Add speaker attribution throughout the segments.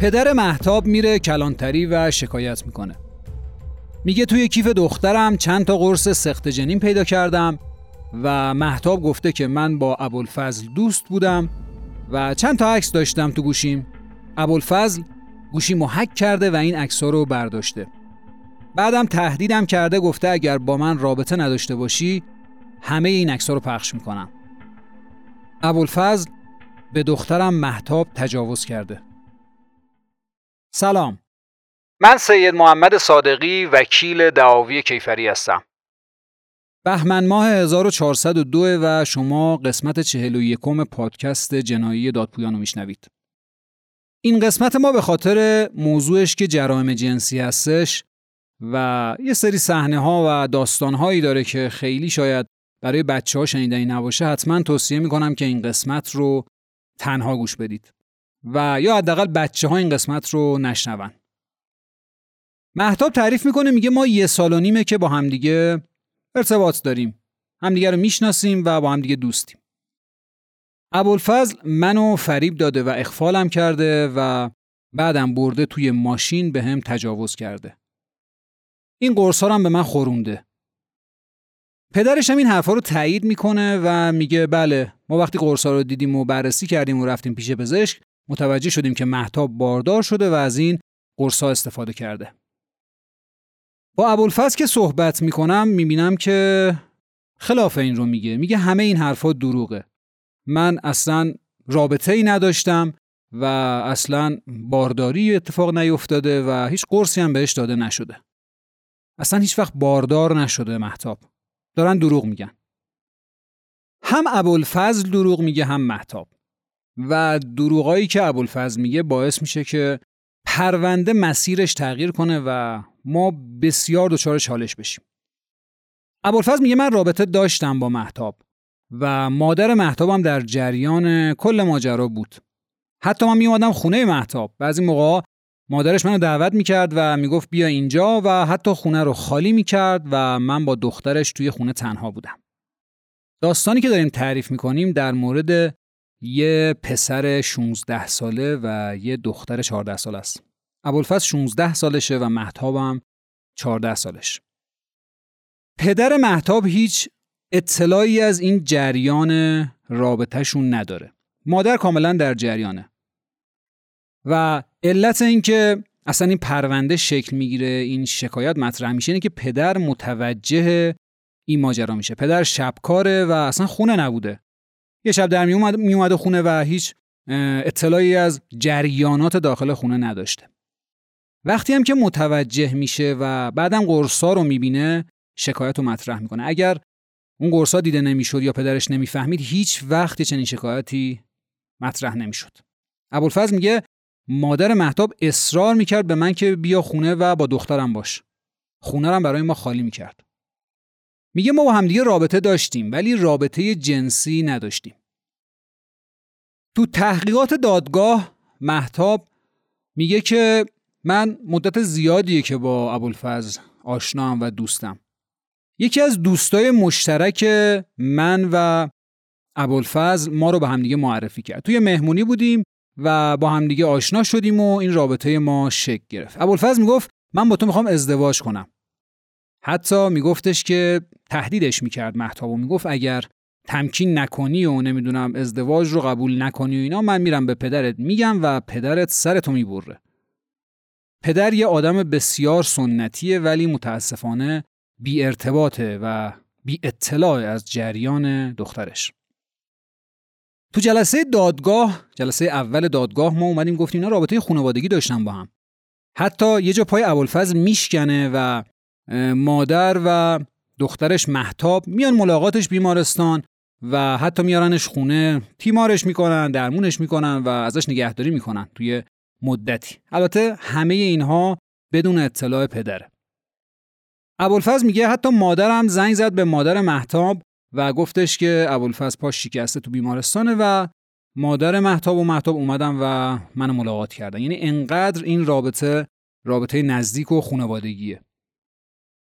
Speaker 1: پدر محتاب میره کلانتری و شکایت می‌کنه. میگه توی کیف دخترم چند تا قرص سخت جنین پیدا کردم و محتاب گفته که من با ابوالفضل دوست بودم و چند تا عکس داشتم تو گوشیم. ابوالفضل گوشی محک کرده و این عکس رو برداشته. بعدم تهدیدم کرده گفته اگر با من رابطه نداشته باشی همه این عکس رو پخش می‌کنم. ابوالفضل به دخترم محتاب تجاوز کرده. سلام. من سید محمد صادقی وکیل دعاوی کیفری هستم. بهمن ماه 1402 و شما قسمت 41 پادکست جنایی دادپویان رو میشنوید. این قسمت ما به خاطر موضوعش که جرائم جنسی هستش و یه سری صحنه ها و داستان هایی داره که خیلی شاید برای بچه ها شنیدنی نباشه حتما توصیه می‌کنم که این قسمت رو تنها گوش بدید. و یا حداقل بچه ها این قسمت رو نشنون. محتاب تعریف می‌کنه میگه ما یه سال و نیمه که با همدیگه ارتباط داریم. همدیگه رو می‌شناسیم و با همدیگه دوستیم. ابوالفضل منو فریب داده و اخفالم کرده و بعدم برده توی ماشین به هم تجاوز کرده. این قرص هم به من خورونده. پدرش هم این حرفا رو تایید می‌کنه و میگه بله ما وقتی قرصا رو دیدیم و بررسی کردیم و رفتیم پیش پزشک متوجه شدیم که محتاب باردار شده و از این قرصا استفاده کرده. با ابوالفضل که صحبت می‌کنم می‌بینم که خلاف این رو میگه. میگه همه این حرفا دروغه. من اصلا رابطه ای نداشتم و اصلا بارداری اتفاق نیفتاده و هیچ قرصی هم بهش داده نشده. اصلا هیچ وقت باردار نشده محتاب دارن دروغ میگن. هم ابوالفضل دروغ میگه هم محتاب و دروغایی که ابوالفضل میگه باعث میشه که پرونده مسیرش تغییر کنه و ما بسیار دچار چالش بشیم. ابوالفضل میگه من رابطه داشتم با محتاب و مادر محتابم در جریان کل ماجرا بود. حتی من میومدم خونه محتاب بعضی موقع مادرش منو دعوت می‌کرد و می‌گفت بیا اینجا و حتی خونه رو خالی می‌کرد و من با دخترش توی خونه تنها بودم. داستانی که داریم تعریف می‌کنیم در مورد یه پسر 16 ساله و یه دختر 14 ساله است. ابوالفضل 16 سالشه و محتابم 14 سالش. پدر محتاب هیچ اطلاعی از این جریان رابطهشون نداره. مادر کاملا در جریانه. و علت اینکه اصلا این پرونده شکل می‌گیره این شکایت مطرح میشه اینه که پدر متوجه این ماجرا میشه. پدر شبکاره و اصلا خونه نبوده. یه شب در میومده خونه و هیچ اطلاعی از جریانات داخل خونه نداشته. وقتی هم که متوجه میشه و بعدم قرصا رو می‌بینه شکایت رو مطرح می‌کنه. اگر اون قرصا دیده نمی‌شد یا پدرش نمی‌فهمید هیچ وقت چنین شکایتی مطرح نمی‌شد. ابوالفضل میگه مادر محتاب اصرار می‌کرد به من که بیا خونه و با دخترم باش. خونه رو برای ما خالی می‌کرد. میگه ما با همدیگه رابطه داشتیم ولی رابطه جنسی نداشتیم. تو تحقیقات دادگاه محتاب میگه که من مدت زیادیه که با ابوالفضل آشنام و دوستم. یکی از دوستای مشترک من و ابوالفضل ما رو به همدیگه معرفی کرد. توی مهمونی بودیم و با همدیگه آشنا شدیم و این رابطه ما شکل گرفت. ابوالفضل می‌گفت من با تو می‌خوام ازدواج کنم. حتی میگفتش که تهدیدش می‌کرد محتاب و می‌گفت اگر تمکین نکنی و نمی‌دونم ازدواج رو قبول نکنی و اینا من میرم به پدرت میگم و پدرت سرتو می‌بره. پدر یه آدم بسیار سنتیه ولی متاسفانه بی ارتباطه و بی اطلاع از جریان دخترش. تو جلسه دادگاه جلسه اول دادگاه ما اومدیم گفتیم اینا رابطه خانوادگی داشتن با هم. حتی یه جا پای ابوالفضل میشکنه و مادر و دخترش محتاب میان ملاقاتش بیمارستان و حتی میارنش خونه تیمارش می‌کنن درمونش می‌کنن و ازش نگهداری می‌کنن توی مدتی. البته همه اینها بدون اطلاع پدره. ابوالفضل میگه حتی مادرم زنگ زد به مادر محتاب و گفتش که ابوالفضل پاش شکسته تو بیمارستانه و مادر محتاب و محتاب اومدن و منو ملاقات کردن. یعنی انقدر این رابطه رابطه نزدیک و خانوادگیه.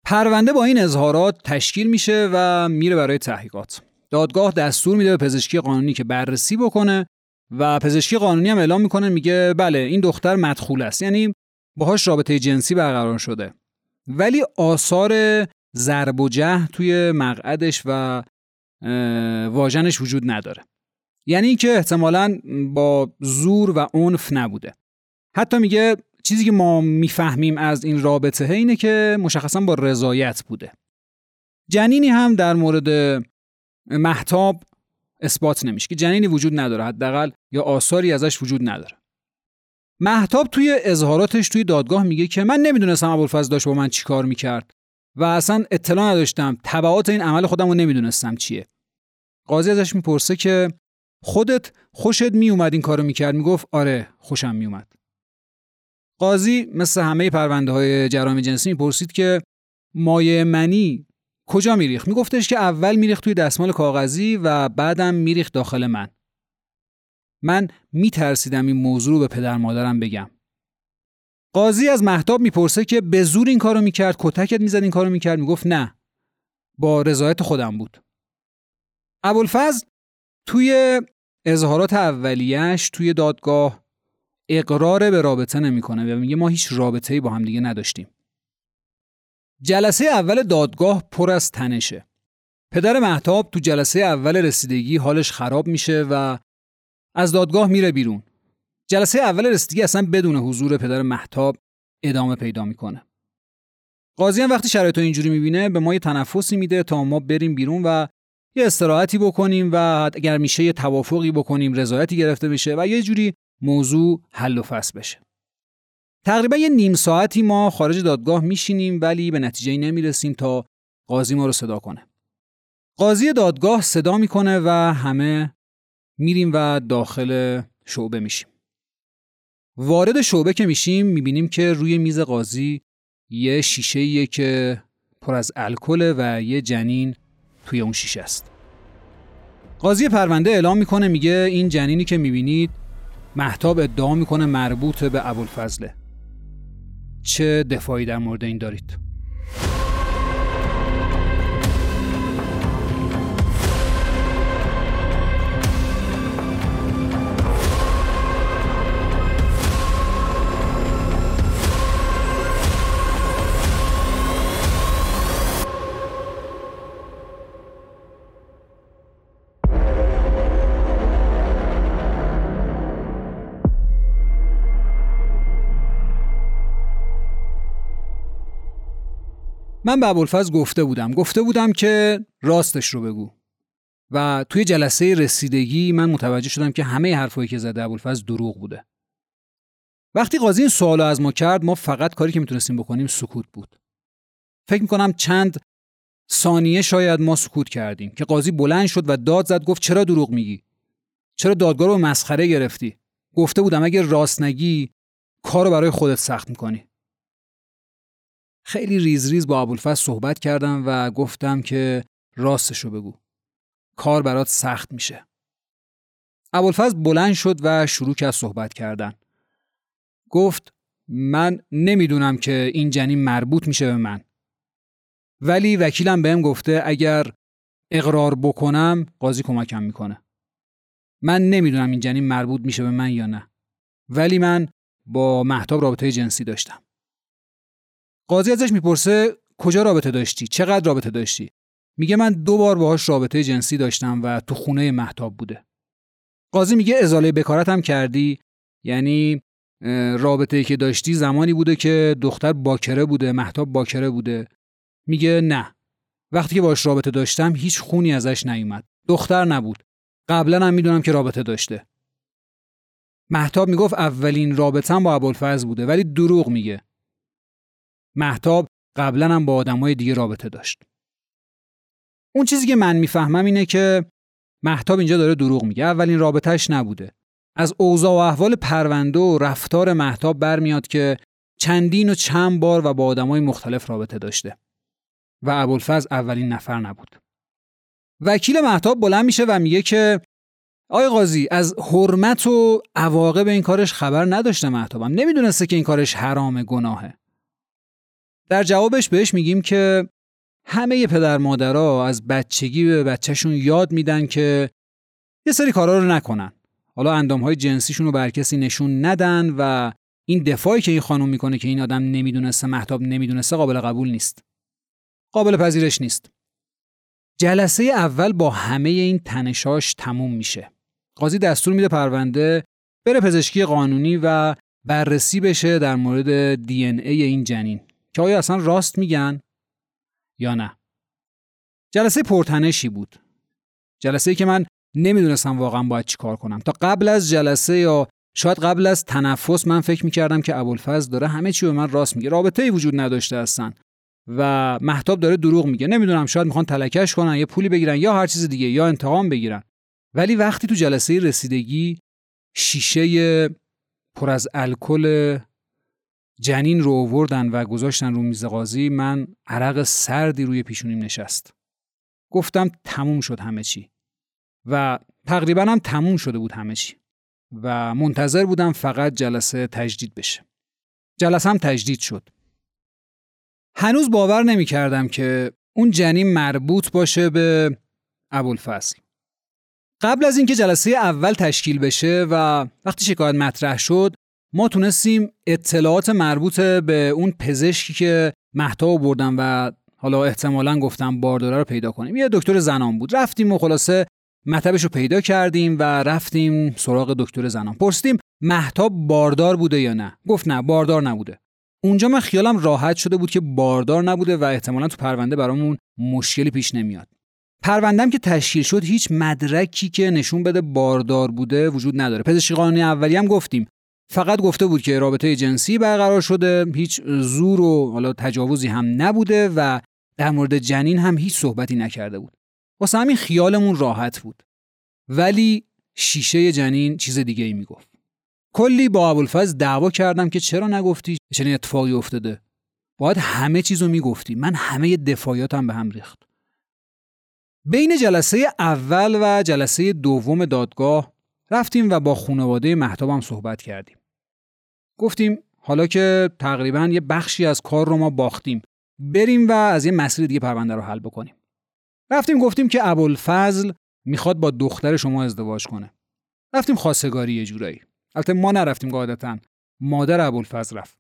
Speaker 1: پرونده با این اظهارات تشکیل میشه و میره برای تحقیقات. دادگاه دستور میده به پزشکی قانونی که بررسی بکنه و پزشکی قانونی هم اعلام می‌کنه میگه بله این دختر مدخول است. یعنی باهاش رابطه جنسی برقرار شده. ولی آثار ضرب و جه توی مقعدش و واژنش وجود نداره. یعنی اینکه احتمالا با زور و عنف نبوده. حتی میگه چیزی که ما می‌فهمیم از این رابطه اینه که مشخصا با رضایت بوده. جنینی هم در مورد محتاب اثبات نمیشه که جنینی وجود نداره حداقل یا آثاری ازش وجود نداره. محتاب توی اظهاراتش توی دادگاه میگه که من نمی‌دونستم ابوالفضل داشت با من چیکار می‌کرد و اصلا اطلاع نداشتم تبعات این عمل خودم رو نمی‌دونستم چیه. قاضی ازش می‌پرسه که خودت خوشت میومد این کارو می‌کرد؟ می‌گفت آره خوشم میومد قاضی مثل همه پرونده های جرامی جنسی می‌پرسید که مایه منی کجا میریخت؟ میگفتش که اول میریخت توی دستمال کاغذی و بعدم میریخت داخل من. من میترسیدم این موضوع رو به پدر مادرم بگم. قاضی از محتاب می‌پرسه که به زور این کارو می‌کرد کتکت می‌زد این کارو می‌کرد. می‌گفت نه با رضایت خودم بود. ابوالفضل توی اظهارات اولیش توی دادگاه اقرار به رابطه نمی‌کنه و میگه ما هیچ رابطه‌ای با هم دیگه نداشتیم. جلسه اول دادگاه پر از تنشه. پدر محتاب تو جلسه اول رسیدگی حالش خراب میشه و از دادگاه میره بیرون. جلسه اول رسیدگی اصلا بدون حضور پدر محتاب ادامه پیدا می‌کنه. قاضی هم وقتی شرایط اینجوری می‌بینه به ما یه تنفسی میده تا ما بریم بیرون و یه استراحتی بکنیم و اگر میشه یه توافقی بکنیم رضایتی گرفته بشه و یه جوری موضوع حل و فصل بشه. تقریبا یه نیم ساعتی ما خارج دادگاه میشینیم ولی به نتیجه نمی‌رسیم تا قاضی ما رو صدا کنه. قاضی دادگاه صدا می‌کنه و همه میریم و داخل شعبه میشیم. وارد شعبه که میشیم می‌بینیم که روی میز قاضی یه شیشه که پر از الکل و یه جنین توی اون شیشه است. قاضی پرونده اعلام می‌کنه میگه این جنینی که می‌بینید محتاب ادعا می‌کنه مربوط به ابوالفضله. چه دفاعی در مورد این دارید؟ من به ابوالفضل گفته بودم گفته بودم که راستش رو بگو. و توی جلسه رسیدگی من متوجه شدم که همه حرفایی که زده ابوالفضل دروغ بوده. وقتی قاضی این سوال از ما کرد ما فقط کاری که می‌تونستیم بکنیم سکوت بود. فکر می‌کنم چند ثانیه شاید ما سکوت کردیم که قاضی بلند شد و داد زد گفت چرا دروغ میگی؟ چرا دادگاه رو مسخره گرفتی؟ گفته بودم اگر راست نگی کارو برای خودت سخت می‌کنی. خیلی ریز ریز با ابوالفضل صحبت کردم و گفتم که راستشو بگو. کار برات سخت میشه. ابوالفضل بلند شد و شروع کرد صحبت کردن. گفت من نمی‌دونم که این جنین مربوط میشه به من. ولی وکیلم بهم گفته اگر اقرار بکنم قاضی کمکم می‌کنه. من نمی‌دونم این جنین مربوط میشه به من یا نه. ولی من با محتاب رابطه جنسی داشتم. قاضی ازش می‌پرسه کجا رابطه داشتی؟ چقدر رابطه داشتی؟ میگه من دو بار باهاش رابطه جنسی داشتم و تو خونه محتاب بوده. قاضی میگه ازاله بکارت کردی؟ یعنی رابطه که داشتی زمانی بوده که دختر باکره بوده محتاب باکره بوده. میگه نه. وقتی که باش رابطه داشتم هیچ خونی ازش نیومد. دختر نبود. قبلا هم می‌دونم که رابطه داشته. محتاب می‌گفت اولین رابطم با ابوالفضل بوده. ولی دروغ میگه. محتاب قبلا هم با آدمای دیگه رابطه داشت. اون چیزی که من می‌فهمم اینه که محتاب اینجا داره دروغ میگه اولین رابطهش نبوده. از اوضاع و احوال پرونده و رفتار محتاب برمیاد که چندین و چند بار و با آدمای مختلف رابطه داشته و ابوالفضل اولین نفر نبود. وکیل محتاب بلند میشه و میگه که آقای قاضی از حرمت و عواقب این کارش خبر نداشته محتابم نمی‌دونسته که این کارش حرام گناهه در جوابش بهش میگیم که همه پدر مادرها از بچگی به بچهشون یاد میدن که یه سری کارا رو نکنن. حالا اندامهای جنسیشون رو بر کسی نشون ندن و این دفاعی که این خانم می‌کنه که این آدم نمی‌دونسته محتاب نمی‌دونسته قابل قبول نیست. قابل پذیرش نیست. جلسه اول با همه این تنشاش تموم میشه. قاضی دستور میده پرونده بره پزشکی قانونی و بررسی بشه در مورد دی ای این جنین. که آیا اصلا راست میگن یا نه؟ جلسه پرتنشی بود. جلسه که من نمی‌دونستم واقعا باید چی کار کنم. تا قبل از جلسه یا شاید قبل از تنفس من فکر می‌کردم که ابوالفضل داره همه چی به من راست میگه. رابطه ای وجود نداشته هستن و محتاب داره دروغ میگه. نمی‌دونم شاید می‌خوان تلکش کنن یا پولی بگیرن یا هر چیز دیگه یا انتقام بگیرن. ولی وقتی تو جلسه رسیدگی شیشه پر از الکل جنین رو آوردن و گذاشتن رو میز قاضی من عرق سردی روی پیشونیم نشست. گفتم تموم شد همه چی. و تقریبا هم تموم شده بود همه چی. و منتظر بودم فقط جلسه تجدید بشه. جلسه هم تجدید شد. هنوز باور نمی کردم که اون جنین مربوط باشه به ابوالفضل. قبل از اینکه جلسه اول تشکیل بشه و وقتی شکایت مطرح شد ما تونستیم اطلاعات مربوط به اون پزشکی که محتاب بردن و حالا احتمالا گفتم بارداره رو پیدا کنیم. یه دکتر زنان بود. رفتیم و خلاصه مطبش رو پیدا کردیم و رفتیم سراغ دکتر زنان. پرسیدیم محتاب باردار بوده یا نه؟ گفت نه باردار نبوده. اونجا من خیالم راحت شده بود که باردار نبوده و احتمالا تو پرونده برامون مشکلی پیش نمیاد. پروندم که تشکیل شد هیچ مدرکی که نشون بده باردار بوده وجود نداره. پزشکی قانونی اولی هم گفتیم فقط گفته بود که رابطه جنسی برقرار شده هیچ زور و حالا تجاوزی هم نبوده و در مورد جنین هم هیچ صحبتی نکرده بود. واسه همین خیالمون راحت بود. ولی شیشه جنین چیز دیگه ای می‌گفت. کلی با ابوالفضل دعوا کردم که چرا نگفتی؟ چنین اتفاقی افتاده. باید همه چیزو می‌گفتی. من همه دفاعیاتم به هم ریخت. بین جلسه اول و جلسه دوم دادگاه رفتیم و با خانواده محتابم صحبت کردیم. گفتیم حالا که تقریبا یه بخشی از کار رو ما باختیم بریم و از یه مسیر دیگه پرونده رو حل بکنیم. رفتیم گفتیم که ابوالفضل می‌خواد با دختر شما ازدواج کنه. رفتیم خواستگاری یه جورایی. البته ما نرفتیم قاعدتا. مادر ابوالفضل رفت.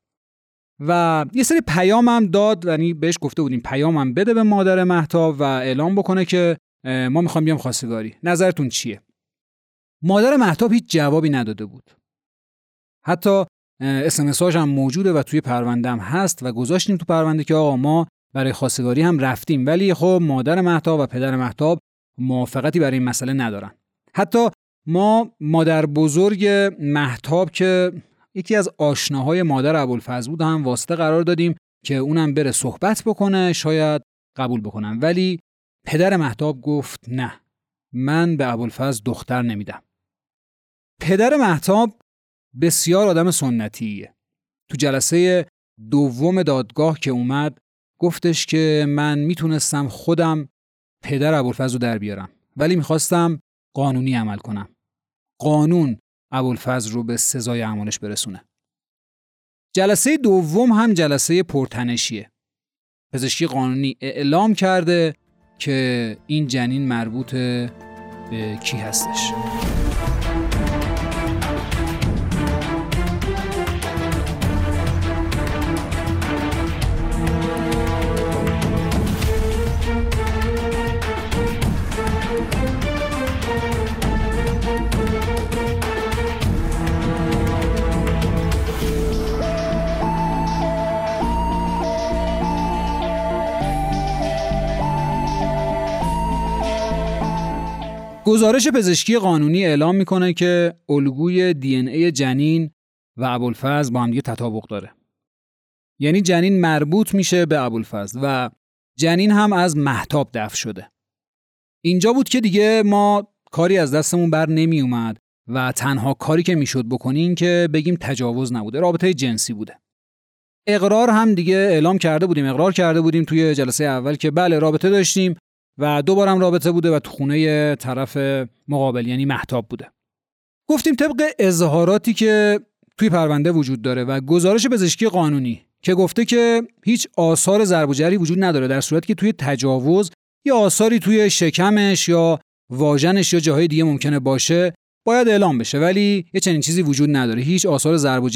Speaker 1: و یه سری پیام داد یعنی بهش گفته بودیم پیام هم بده به مادر محتاب و اعلام بکنه که ما می‌خوام بیام خواستگاری. نظرتون چیه؟ مادر محتاب هیچ جوابی نداده بود. حتی اسمس هم موجوده و توی پرونده هم هست و گذاشتیم تو پرونده که آقا ما برای خواستگاری هم رفتیم. ولی خب مادر محتاب و پدر محتاب موافقتی برای این مسئله ندارن. حتی ما مادر بزرگ محتاب که یکی از آشناهای مادر ابوالفضل بود هم واسطه قرار دادیم که اونم بره صحبت بکنه شاید قبول بکنن. ولی پدر محتاب گفت نه من به ابوالفضل دختر نمیدم. پدر محتاب بسیار آدم سنتیه. تو جلسه دوم دادگاه که اومد گفتش که من می‌تونستم خودم پدر ابوالفضل رو در بیارم ولی می‌خواستم قانونی عمل کنم. قانون ابوالفضل رو به سزای اعمالش برسونه. جلسه دوم هم جلسه پرتنشیه. پزشکی قانونی اعلام کرده که این جنین مربوط به کی هستش. گزارش پزشکی قانونی اعلام می‌کنه که الگوی دی ای جنین و ابوالفضل با هم دیگه تطابق داره. یعنی جنین مربوط میشه به ابوالفضل و جنین هم از محتاب دفع شده. اینجا بود که دیگه ما کاری از دستمون بر نمی اومد و تنها کاری که می‌شد بکنیم که بگیم تجاوز نبوده رابطه جنسی بوده. اقرار هم دیگه اعلام کرده بودیم اقرار کرده بودیم توی جلسه اول که بله رابطه داشتیم و دوبارم رابطه بوده و تو خونه طرف مقابل یعنی محتاب بوده. گفتیم طبق اظهاراتی که توی پرونده وجود داره و گزارش پزشکی قانونی که گفته که هیچ آثار ضرب وجود نداره در صورتی که توی تجاوز یا آثاری توی شکمش یا واژنش یا جاهای دیگه ممکنه باشه باید اعلام بشه ولی یه چنین چیزی وجود نداره. هیچ آثار ضرب و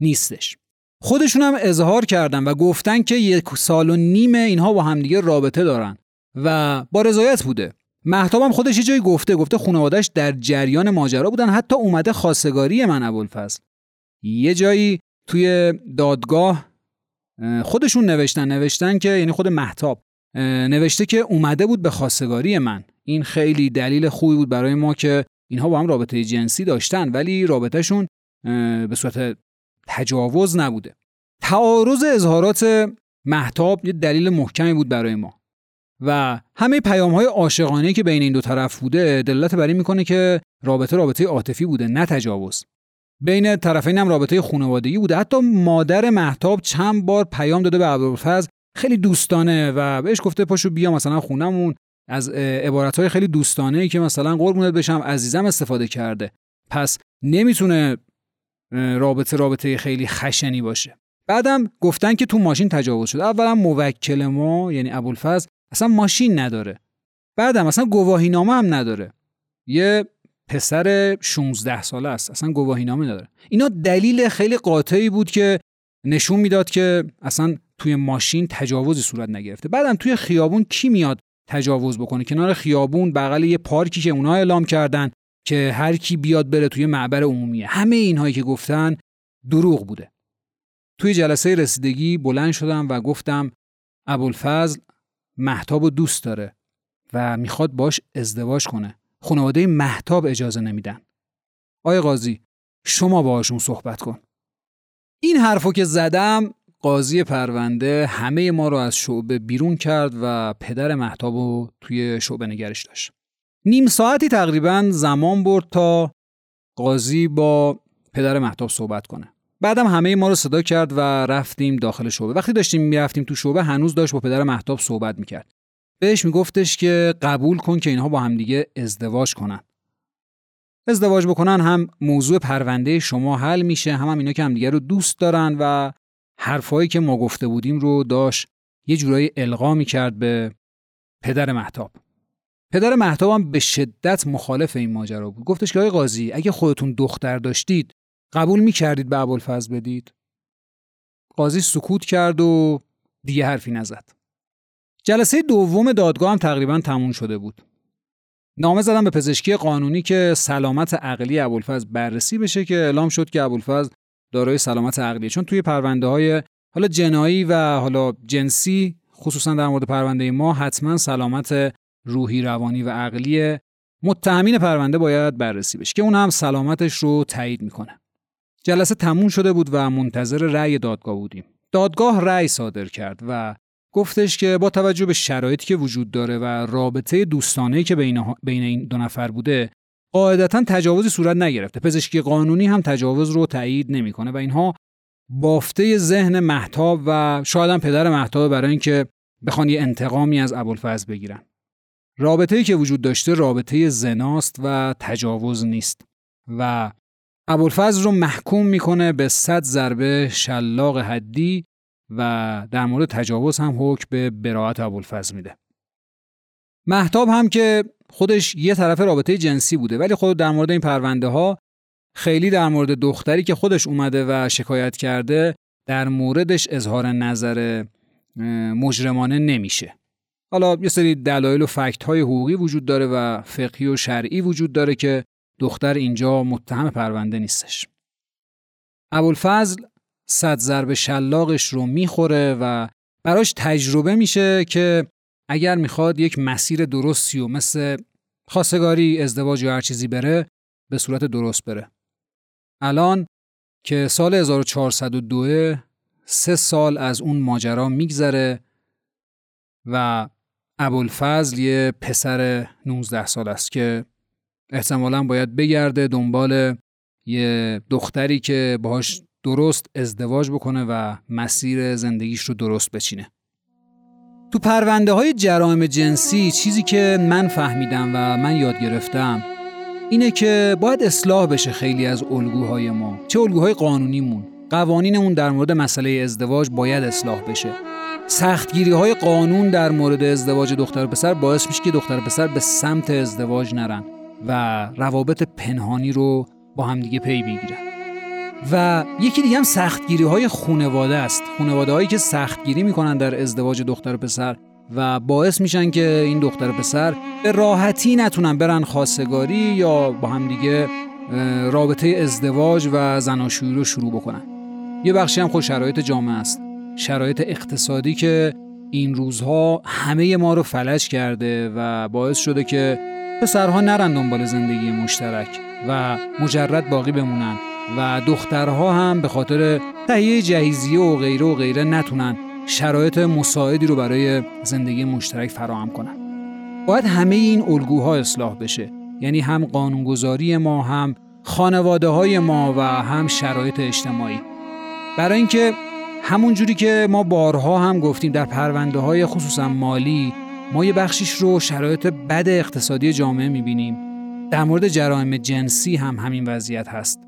Speaker 1: نیستش. خودشون هم اظهار کردن و گفتن که یک سال و نیم اینها با همدیگه رابطه دارن. و با رضایت بوده. محتاب هم خودش یه جایی گفته گفته خانواده‌اش در جریان ماجرا بودن حتی اومده خواستگاری من ابوالفضل. یه جایی توی دادگاه خودشون نوشتن نوشتن که یعنی خود محتاب نوشته که اومده بود به خواستگاری من. این خیلی دلیل خوبی بود برای ما که اینها با هم رابطه جنسی داشتن ولی رابطهشون به صورت تجاوز نبوده. تعارض اظهارات محتاب یه دلیل محکمی بود برای ما. و همه پیام های عاشقانه که بین این دو طرف بوده دلالت بر این می‌کنه که رابطه رابطه عاطفی بوده نه تجاوز. بین طرفین هم رابطه خانوادگی بوده. حتی مادر محتاب چند بار پیام داده به ابوالفضل خیلی دوستانه و بهش گفته پاشو بیا مثلا خونمون. از عبارت خیلی دوستانه که مثلا قربونت بشم عزیزم استفاده کرده. پس نمی‌تونه رابطه رابطه خیلی خشنی باشه. بعدم گفتن که تو ماشین تجاوز شد. اولا موکل ما یعنی ابوالفضل اصلا ماشین نداره. بعدم اصلا گواهی نامه هم نداره. یه پسر 16 ساله است اصلا گواهی نامه نداره. اینا دلیل خیلی قاطعی بود که نشون می‌داد که اصلا توی ماشین تجاوزی صورت نگرفته. بعدم توی خیابون کی میاد تجاوز بکنه؟ کنار خیابون بغل یه پارکی که اونها اعلام کردن که هر کی بیاد بره توی معبر عمومیه همه اینهایی که گفتن دروغ بوده. توی جلسه رسیدگی بلند شدم و گفتم ابوالفضل محتاب و دوست داره و می‌خواد باش ازدواج کنه. خانواده محتاب اجازه نمیدن. آی قاضی شما باهاشون صحبت کن. این حرفو که زدم قاضی پرونده همه ما رو از شعبه بیرون کرد و پدر محتاب رو توی شعبه نگرش داشت. نیم ساعتی تقریبا زمان برد تا قاضی با پدر محتاب صحبت کنه. بعدم همه ما رو صدا کرد و رفتیم داخل شعبه. وقتی داشتیم می‌رفتیم تو شعبه هنوز داشت با پدر محتاب صحبت می‌کرد. بهش میگفتش که قبول کن که اینها با همدیگه ازدواج کنن. ازدواج بکنن هم موضوع پرونده شما حل میشه هم, هم اینا که همدیگه رو دوست دارن و حرفایی که ما گفته بودیم رو داشت یه جورایی القا می‌کرد به پدر محتاب پدر محتاب هم به شدت مخالف این ماجرا بود. گفتش که آقای قاضی اگه خودتون دختر داشتید قبول می‌کردید به ابوالفضل بدید؟ قاضی سکوت کرد و دیگه حرفی نزد. جلسه دوم دادگاه هم تقریبا تموم شده بود. نامه زدم به پزشکی قانونی که سلامت عقلی ابوالفضل بررسی بشه که اعلام شد که ابوالفضل دارای سلامت عقلیه. چون توی پرونده های حالا جنایی و حالا جنسی خصوصا در مورد پرونده ما حتما سلامت روحی روانی و عقلی متهمین پرونده باید بررسی بشه که اون هم سلامتش رو تایید می‌کنه. جلسه تموم شده بود و منتظر رأی دادگاه بودیم. دادگاه رأی صادر کرد و گفتش که با توجه به شرایطی که وجود داره و رابطه دوستانه که بین, بین این دو نفر بوده قاعدتا تجاوزی صورت نگرفته. پزشکی قانونی هم تجاوز رو تایید نمی‌کنه و اینها بافته ذهن محتاب و شاید هم پدر محتاب برای اینکه بخوان یه انتقامی از ابوالفضل بگیرن. رابطه‌ای که وجود داشته رابطه زناست و تجاوز نیست و ابوالفضل رو محکوم می‌کنه به صد ضربه شلاق حدی و در مورد تجاوز هم حکم به براعت ابوالفضل میده. محتاب هم که خودش یه طرف رابطه جنسی بوده ولی خود در مورد این پرونده ها خیلی در مورد دختری که خودش اومده و شکایت کرده در موردش اظهار نظر مجرمانه نمیشه. حالا یه سری دلایل و فکت های حقوقی وجود داره و فقهی و شرعی وجود داره که دختر اینجا متهم پرونده نیستش. ابوالفضل صد ضرب شلاقش رو می‌خوره و براش تجربه میشه که اگر می‌خواد یک مسیر درستی و مثل خواستگاری ازدواج یا هر چیزی بره به صورت درست بره. الان که سال 1402 سه سال از اون ماجرا میگذره و ابوالفضل یه پسر 19 سال است که احتمالا باید بگرده دنبال یه دختری که باهاش درست ازدواج بکنه و مسیر زندگیش رو درست بچینه. تو پرونده های جرائم جنسی چیزی که من فهمیدم و من یاد گرفتم اینه که باید اصلاح بشه خیلی از الگوهای ما. چه الگوهای قانونیمون. قوانینمون در مورد مسئله ازدواج باید اصلاح بشه. سختگیری های قانون در مورد ازدواج دختر و پسر باعث میشه که دختر و پسر به سمت ازدواج نرن. و روابط پنهانی رو با همدیگه پی بگیرن. و یکی دیگه هم سختگیری های خونواده است. خونواده هایی که سختگیری می‌کنن در ازدواج دختر پسر و باعث میشن که این دختر پسر به راحتی نتونن برن خواستگاری یا با همدیگه رابطه ازدواج و زناشویی رو شروع بکنن. یه بخشی هم خود شرایط جامعه است. شرایط اقتصادی که این روزها همه ما رو فلج کرده و باعث شده که پسرها نرن دنبال زندگی مشترک و مجرد باقی بمونن و دخترها هم به خاطر تهیه جهیزیه و غیره و غیره نتونن شرایط مساعدی رو برای زندگی مشترک فراهم کنن. باید همه این الگوها اصلاح بشه. یعنی هم قانونگذاری ما هم خانواده های ما و هم شرایط اجتماعی. برای اینکه همون جوری که ما بارها هم گفتیم در پرونده های خصوصا مالی ما یه بخشیش رو شرایط بد اقتصادی جامعه می‌بینیم. در مورد جرائم جنسی هم همین وضعیت هست.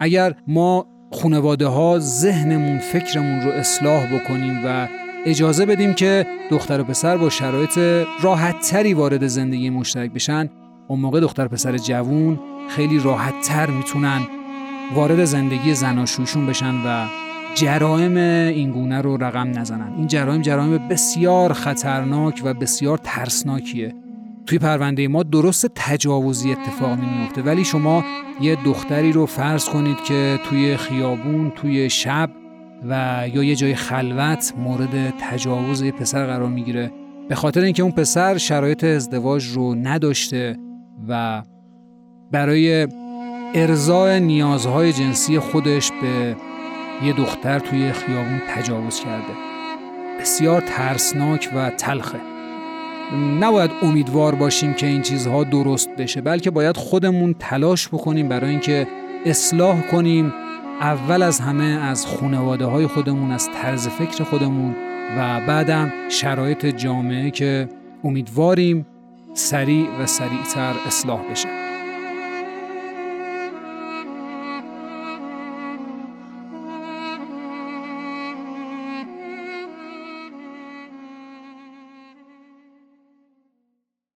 Speaker 1: اگر ما خانواده ها ذهنمون فکرمون رو اصلاح بکنیم و اجازه بدیم که دختر و پسر با شرایط راحت تری وارد زندگی مشترک بشن اون موقع دختر پسر جوون خیلی راحت تر می‌تونن وارد زندگی زناشویشون بشن و جرائم این گونه رو رقم نزنن. این جرائم جرائم بسیار خطرناک و بسیار ترسناکیه. توی پرونده ما درست تجاوزی اتفاق نمیفته ولی شما یه دختری رو فرض کنید که توی خیابون توی شب و یا یه جای خلوت مورد تجاوز یه پسر قرار می‌گیره. به خاطر اینکه اون پسر شرایط ازدواج رو نداشته و برای ارزای نیازهای جنسی خودش به یه دختر توی خیابون تجاوز کرده. بسیار ترسناک و تلخه. نباید امیدوار باشیم که این چیزها درست بشه بلکه باید خودمون تلاش بکنیم برای اینکه اصلاح کنیم اول از همه از خانواده های خودمون از طرز فکر خودمون و بعدم شرایط جامعه که امیدواریم سریع و سریعتر اصلاح بشه.